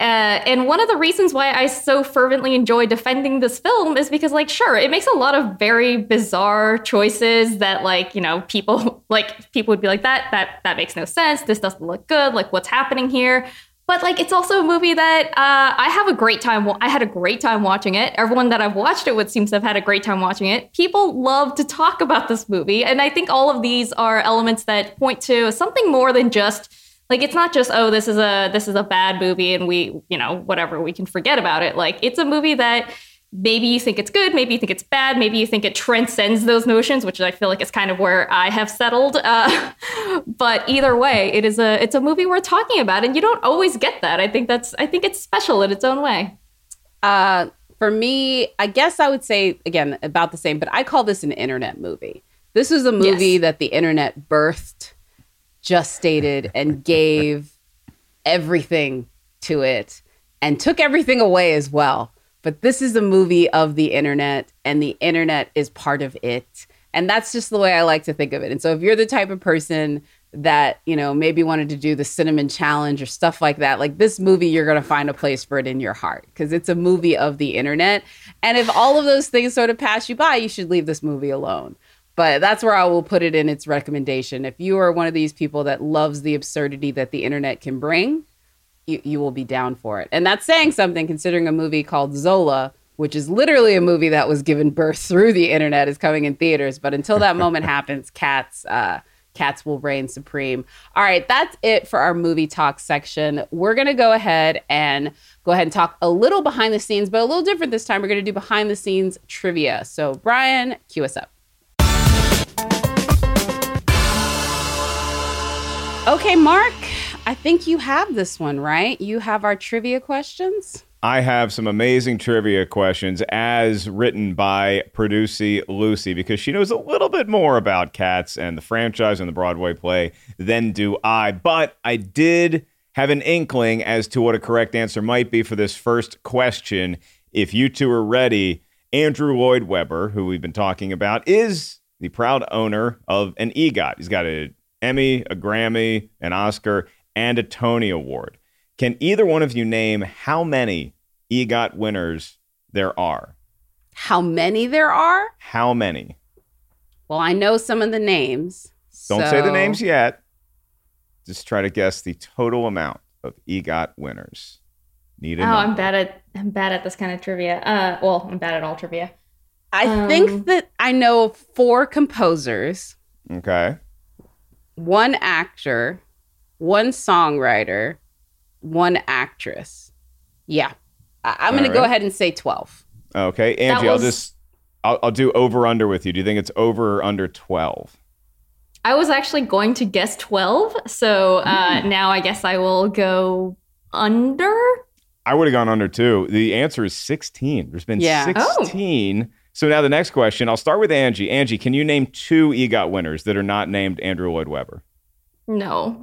uh, and one of the reasons why I so fervently enjoy defending this film is because, like, sure, it makes a lot of very bizarre choices that, like, you know, people like people would be like that that that makes no sense. This doesn't look good. Like, what's happening here? But like, it's also a movie that uh, I have a great time. I had a great time watching it. Everyone that I've watched it with seems to have had a great time watching it. People love to talk about this movie, and I think all of these are elements that point to something more than just like it's not just oh this is a this is a bad movie and we you know whatever we can forget about it. Like it's a movie that maybe you think it's good, maybe you think it's bad, maybe you think it transcends those notions, which I feel like is kind of where I have settled. Uh, but either way, it is a it's a movie worth talking about, and you don't always get that. I think that's I think it's special in its own way. Uh For me, I guess I would say again about the same, but I call this an internet movie. This is a movie Yes. that the internet birthed, gestated, and gave everything to it and took everything away as well. But this is a movie of the internet, and the internet is part of it. And that's just the way I like to think of it. And so if you're the type of person that, you know, maybe wanted to do the cinnamon challenge or stuff like that, like this movie, you're going to find a place for it in your heart because it's a movie of the internet. And if all of those things sort of pass you by, you should leave this movie alone. But that's where I will put it in its recommendation. If you are one of these people that loves the absurdity that the internet can bring, you, you will be down for it. And that's saying something considering a movie called Zola, which is literally a movie that was given birth through the internet, is coming in theaters. But until that moment happens, cats, uh, cats will reign supreme. All right, that's it for our movie talk section. We're gonna go ahead and go ahead and talk a little behind the scenes, but a little different this time. We're gonna do behind the scenes trivia. So Brian, cue us up. Okay, Mark, I think you have this one, right? You have our trivia questions. I have some amazing trivia questions as written by Producy Lucy because she knows a little bit more about cats and the franchise and the Broadway play than do I. But I did have an inkling as to what a correct answer might be for this first question. If you two are ready, Andrew Lloyd Webber, who we've been talking about, is the proud owner of an EGOT. He's got an Emmy, a Grammy, an Oscar, and a Tony Award. Can either one of you name how many EGOT winners there are? How many there are? How many? Well, I know some of the names. Don't say the names yet. Just try to guess the total amount of EGOT winners. Need Oh, number. I'm bad at I'm bad at this kind of trivia. Uh, well, I'm bad at all trivia. I Um, think that I know four composers, Okay. One actor, one songwriter, one actress. Yeah. I- I'm going to go ahead and say 12. Okay. Angie, I'll just I'll, I'll do over under with you. Do you think it's over or under 12? I was actually going to guess 12, so uh, now I guess I will go under. I would have gone under two. The answer is 16. There's been Yeah. Oh. 16. So now the next question, I'll start with Angie. Angie, can you name two EGOT winners that are not named Andrew Lloyd Webber? No.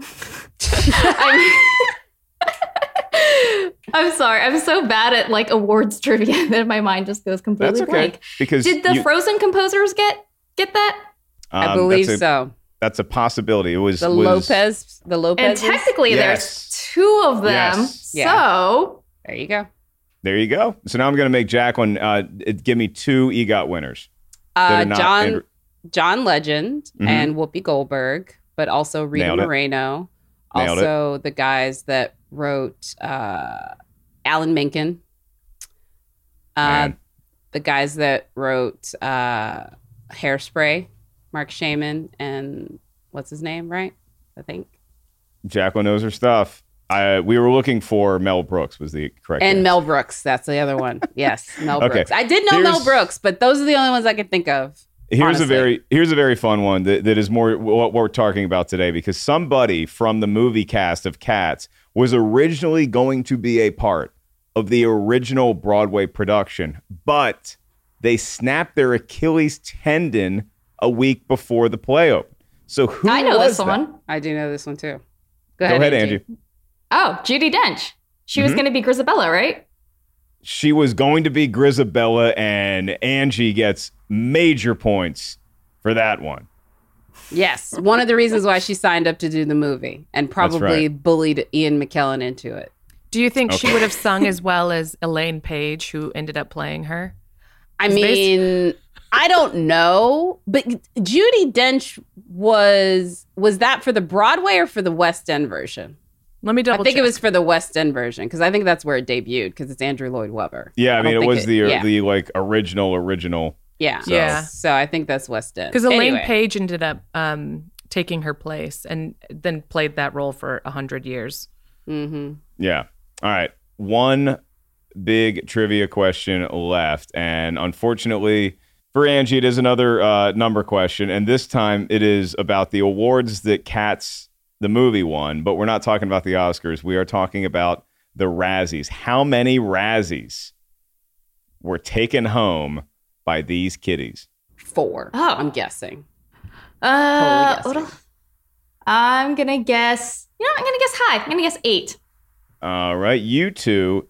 I'm, I'm sorry. I'm so bad at like awards trivia that my mind just goes completely That's okay. blank. Because Did the you- Frozen composers get get that? I um, believe that's a, so. That's a possibility. It was The was- Lopez, the Lopez. And technically, Yes. there's two of them. Yes. Yeah. So There you go. There you go. So now I'm going to make Jacqueline uh, give me two EGOT winners. Uh, John Andrew- John Legend Mhm. and Whoopi Goldberg, but also Rita Nailed. Moreno. It. also the guys that wrote uh, Alan Menken. Uh, the guys that wrote uh, Hairspray, Marc Shaiman, and what's his name, right? I think. Jacqueline knows her stuff. I, we were looking for Mel Brooks was the correct And answer. Mel Brooks, that's the other one. Yes, Mel Okay. Brooks. I did know Mel Brooks, but those are the only ones I could think of. Here's honestly. a very here's a very fun one that, that is more what we're talking about today because somebody from the movie cast of Cats was originally going to be a part of the original Broadway production, but they snapped their Achilles tendon a week before the play opened. So who I know this that? one. I do know this one too. Go ahead, go ahead Angie. Oh, Judi Dench. She was Mhm. going to be Grizabella, right? She was going to be Grizabella, and Angie gets major points for that one. Yes, one of the reasons why she signed up to do the movie and probably right. bullied Ian McKellen into it. Do you think she would have sung as well as Elaine Paige, who ended up playing her? I mean, I don't know, but Judi Dench was was that for the Broadway or for the West End version? Let me double. I double. think it was for the West End version because I think that's where it debuted because it's Andrew Lloyd Webber. Yeah, I, don't mean, it think was the yeah, the like original original. yeah So- Yeah. So I think that's West End because Elaine Anyway, Paige ended up um, taking her place and then played that role for a hundred years. mhm. Yeah. All right. One big trivia question left. And unfortunately for Angie, it is another uh, number question. And this time it is about the awards that Cats, the movie, won. But we're not talking about the Oscars. We are talking about the Razzies. How many Razzies were taken home by these kitties? Four. Oh. I'm guessing. Uh, Totally what el- I'm gonna guess. You know, I'm gonna guess high. I'm gonna guess eight. All right, you two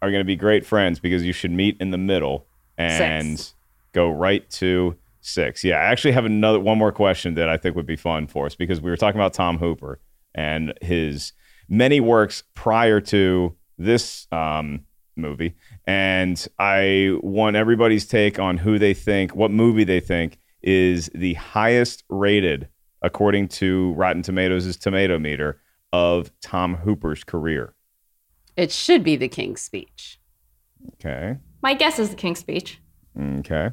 are going to be great friends because you should meet in the middle and Six. go right to six. Yeah, I actually have another one more question that I think would be fun for us because we were talking about Tom Hooper and his many works prior to this um, movie, and I want everybody's take on who they think, what movie they think is the highest rated according to Rotten Tomatoes' tomato meter of Tom Hooper's career. It should be the King's Speech. Okay. My guess is the King's Speech. Okay.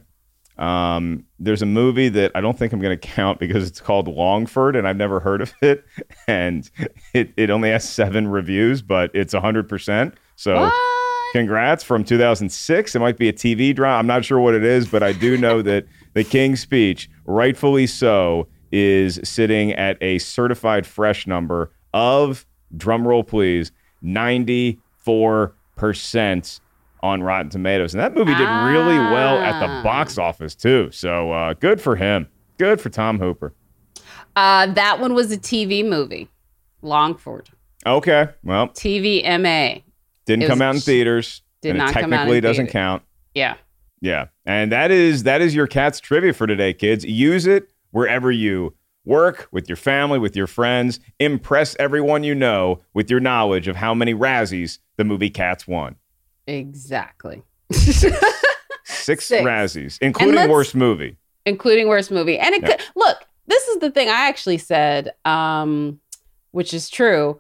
Um, there's a movie that I don't think I'm going to count because it's called Longford, and I've never heard of it, and it, it only has seven reviews, but it's 100%. So, congrats from 2006. It might be a TV drama. I'm not sure what it is, but I do know that The King's Speech, rightfully so, is sitting at a certified fresh number of, drumroll please, 94% on Rotten Tomatoes. And that movie did really well at the Ah. box office, too. So uh, good for him. Good for Tom Hooper. Uh, that one was a TV movie. Longford. Okay. Well, TVMA. didn't come out in theaters. did not it come out in technically doesn't theater. count. Yeah. Yeah. And that is that is your cat's trivia for today, kids. Use it wherever you work, with your family, with your friends. Impress everyone you know with your knowledge of how many Razzies the movie Cats won. Exactly. Six, Six. Razzies, including worst movie. including worst movie. And it could look, this is the thing I actually said, um, which is true.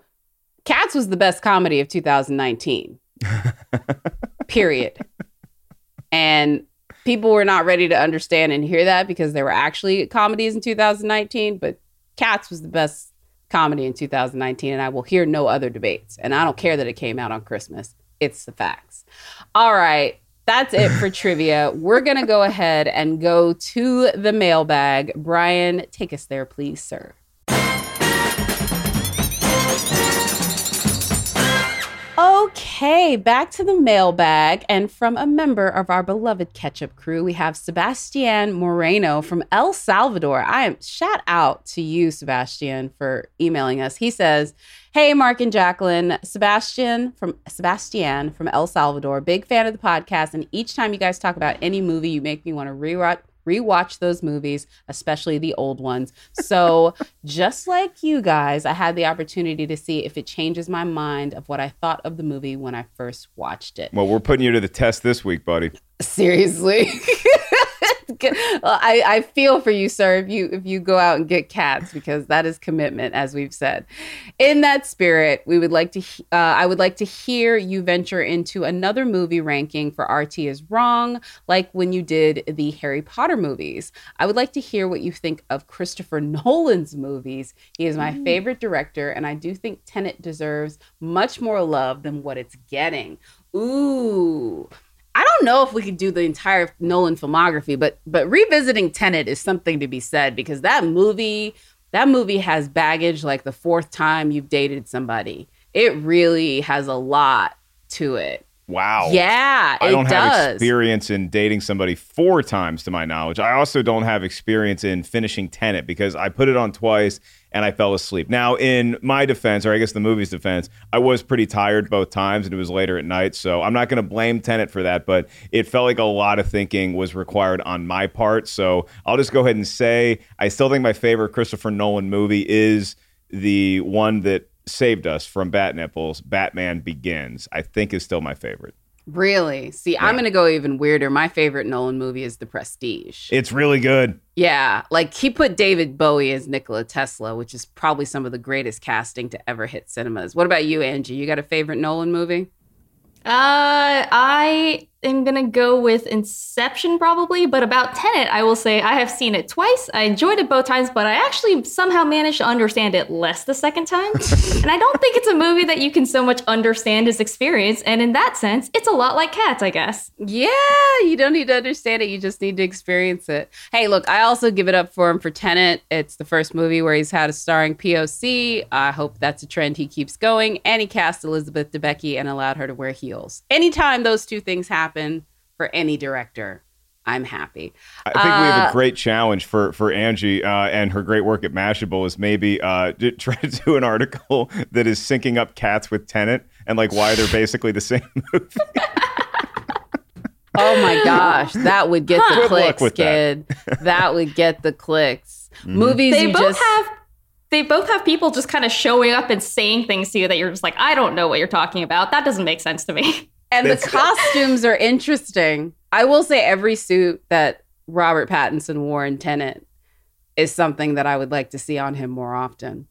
Cats was the best comedy of 2019. Period. And people were not ready to understand and hear that because there were actually comedies in 2019, but Cats was the best comedy in 2019 and I will hear no other debates. And I don't care that it came out on Christmas. It's the facts. All right. That's it for trivia. We're going to go ahead and go to the mailbag. Brian, take us there, please, sir. Okay, back to the mailbag. And from a member of our beloved ketchup crew, we have Sebastian Moreno from El Salvador. I am shout out to you, Sebastian, for emailing us. He says, Hey, Mark and Jacqueline, Sebastian from Sebastian from El Salvador, big fan of the podcast. And each time you guys talk about any movie, you make me want to rewatch rewatch those movies, especially the old ones. So, just like you guys, I had the opportunity to see if it changes my mind of what I thought of the movie when I first watched it. Well, we're putting you to the test this week, buddy. Seriously. Well, I, I feel for you, sir, if you if you go out and get cats because that is commitment, as we've said. In that spirit, we would like to uh, I would like to hear you venture into another movie ranking for RT is wrong, like when you did the Harry Potter movies. I would like to hear what you think of Christopher Nolan's movies. He is my favorite director, and I do think Tenet deserves much more love than what it's getting. Ooh. Don't know if we could do the entire Nolan filmography, but but revisiting Tenet is something to be said because that movie that movie has baggage like the fourth time you've dated somebody. It really has a lot to it. Wow. Yeah, I don't have experience in dating somebody four times to my knowledge. I also don't have experience in finishing Tenet because I put it on twice and I fell asleep. Now, in my defense, or I guess the movie's defense, I was pretty tired both times and it was later at night. So I'm not going to blame Tenet for that, but it felt like a lot of thinking was required on my part. So I'll just go ahead and say I still think my favorite Christopher Nolan movie is the one that saved us from bat nipples, Batman Begins. I think is still my favorite. Really? See, I'm going to go even weirder. My favorite Nolan movie is The Prestige. It's really good. Yeah, like he put David Bowie as Nikola Tesla, which is probably some of the greatest casting to ever hit cinemas. What about you, Angie? You got a favorite Nolan movie? Uh, I am gonna go with Inception probably, but about Tenet, I will say I have seen it twice. I enjoyed it both times, but I actually somehow managed to understand it less the second time. and I don't think it's a movie that you can so much understand as experience. And in that sense, it's a lot like Cats, I guess. Yeah, you don't need to understand it. You just need to experience it. Hey, look, I also give it up for him for Tenet. It's the first movie where he's had a starring POC. I hope that's a trend he keeps going. And he cast Elizabeth Debicki and allowed her to wear heels. Anytime those two things happen, for any director, I'm happy. I think we have Uh, a great challenge for for Angie uh, and her great work at Mashable is maybe uh, to try to do an article that is syncing up Cats with Tenet and like why they're basically the same movie. Oh my gosh, that would get the clicks, with that. kid. That. would get the clicks. Movies They you both just have they both have people just kind of showing up and saying things to you that you're just like, I don't know what you're talking about. That doesn't make sense to me. and the costumes are interesting. I will say every suit that Robert Pattinson wore in Tenet is something that I would like to see on him more often.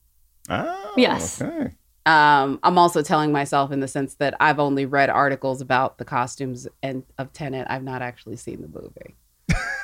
Oh, Yes. Okay. Um, I'm also telling myself in the sense that I've only read articles about the costumes and of Tenet. I've not actually seen the movie.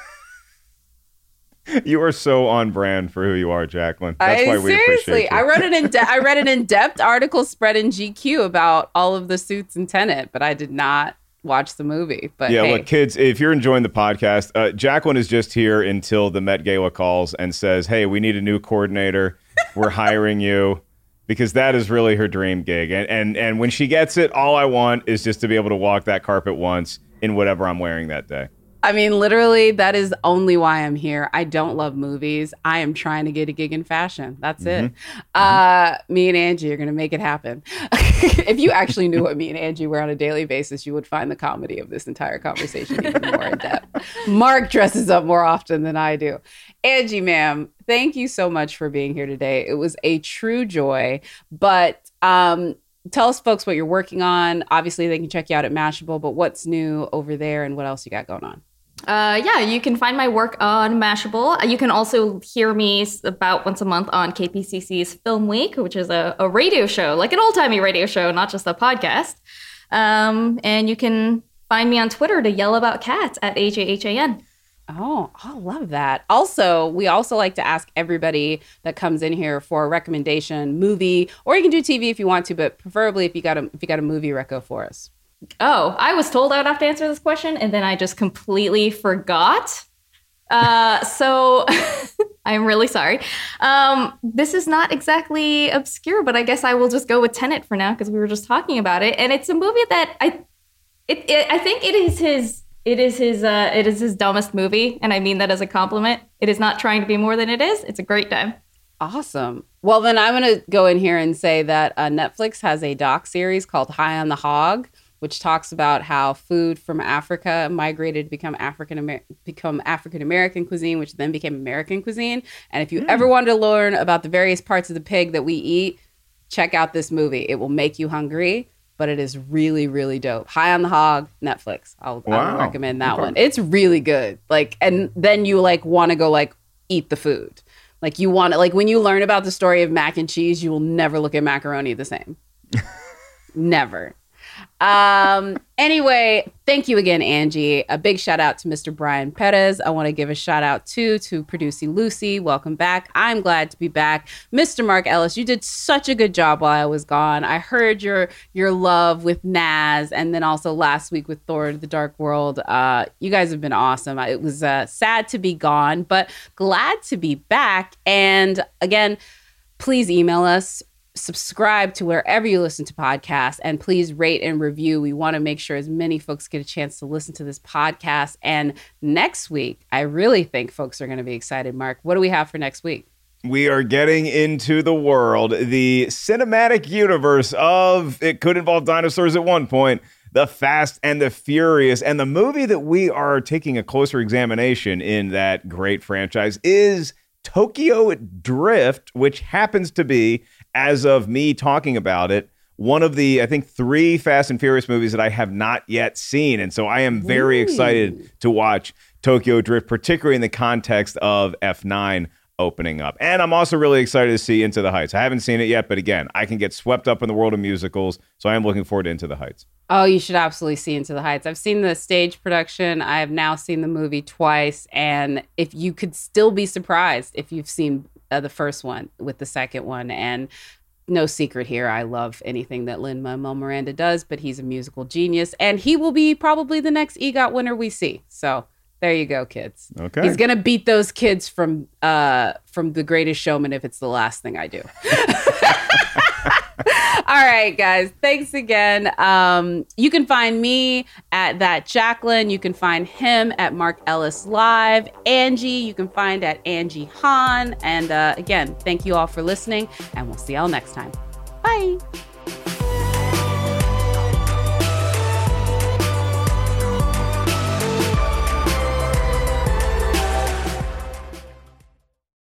You are so on brand for who you are, Jacqueline. That's I, why we seriously, appreciate you. I read an in de- I read an in depth article spread in GQ about all of the suits in Tenet, but I did not watch the movie. But yeah, hey, look, kids, if you're enjoying the podcast, uh, Jacqueline is just here until the Met Gala calls and says, "Hey, we need a new coordinator. We're hiring you." Because that is really her dream gig, and and and when she gets it, all I want is just to be able to walk that carpet once in whatever I'm wearing that day. I mean, literally, that is only why I'm here. I don't love movies. I am trying to get a gig in fashion. That's it. Uh, me and Angie are going to make it happen. if you actually knew what me and Angie wear on a daily basis, you would find the comedy of this entire conversation even more in depth. Mark dresses up more often than I do. Angie, ma'am, thank you so much for being here today. It was a true joy. But um, tell us, folks, what you're working on. Obviously, they can check you out at Mashable, but what's new over there and what else you got going on? Uh, yeah, you can find my work on Mashable. Uh, You can also hear me about once a month on KPCC's Film Week, which is a, a radio show, like an old timey radio show, not just a podcast. Um, and you can find me on Twitter to yell about cats at AJHAN. Oh, I love that. Also, we also like to ask everybody that comes in here for a recommendation, movie, or you can do TV if you want to, but preferably if you got a if you got a movie reco for us. Oh, I was told I would have to answer this question, and then I just completely forgot. Uh, so I'm really sorry. Um, this is not exactly obscure, but I guess I will just go with Tenet for now because we were just talking about it, and it's a movie that I, it, it I think it is his. It is his uh, it is his dumbest movie, and I mean that as a compliment. It is not trying to be more than it is. It's a great time. Awesome. Well, then I'm going to go in here and say that uh, Netflix has a doc series called High on the Hog, which talks about how food from Africa migrated to become African Amer- become African American cuisine, which then became American cuisine. And if you hmm. ever wanted to learn about the various parts of the pig that we eat, check out this movie. It will make you hungry, but it is really, really dope. High on the Hog, Netflix. I'll, Wow. would recommend that Okay. one. It's really good. Like, and then you like want to go like eat the food. Like you want to like when you learn about the story of mac and cheese, you will never look at macaroni the same. never. Um anyway, thank you again Angie. A big shout out to Mr. Brian Perez. I want to give a shout out too to Producing Lucy. Welcome back. I'm glad to be back. Mr. Mark Ellis, you did such a good job while I was gone. I heard your your love with Naz and then also last week with Thor the Dark World. Uh you guys have been awesome. It was uh, sad to be gone, but glad to be back. And again, please email us subscribe to wherever you listen to podcasts and please rate and review. We want to make sure as many folks get a chance to listen to this podcast. And next week i really think folks are going to be excited. Mark what do we have for next week? We are getting into the world, the cinematic universe of it could involve dinosaurs at one point, The Fast and the Furious. And the movie that we are taking a closer examination in that great franchise is Tokyo Drift, which happens to be, as of me talking about it, one of the, I think, three Fast and Furious movies that I have not yet seen. And so I am very excited to watch Tokyo Drift, particularly in the context of F9 opening up. And I'm also really excited to see Into the Heights. I haven't seen it yet, but again, I can get swept up in the world of musicals. So I am looking forward to Into the Heights. oh you should absolutely see into the heights i've seen the stage production i have now seen the movie twice and if you could still be surprised if you've seen uh, the first one with the second one and no secret here. I love anything that Lin Manuel Miranda does, but he's a musical genius, and he will be probably the next EGOT winner we see. So there you go, kids. Okay. He's gonna beat those kids from uh from The Greatest Showman if it's the last thing I do. All right, guys. Thanks again. Um, you can find me at that Jacqueline. You can find him at Mark Ellis Live. Angie, you can find at Angie Han. And uh, again, thank you all for listening, and we'll see y'all next time. Bye.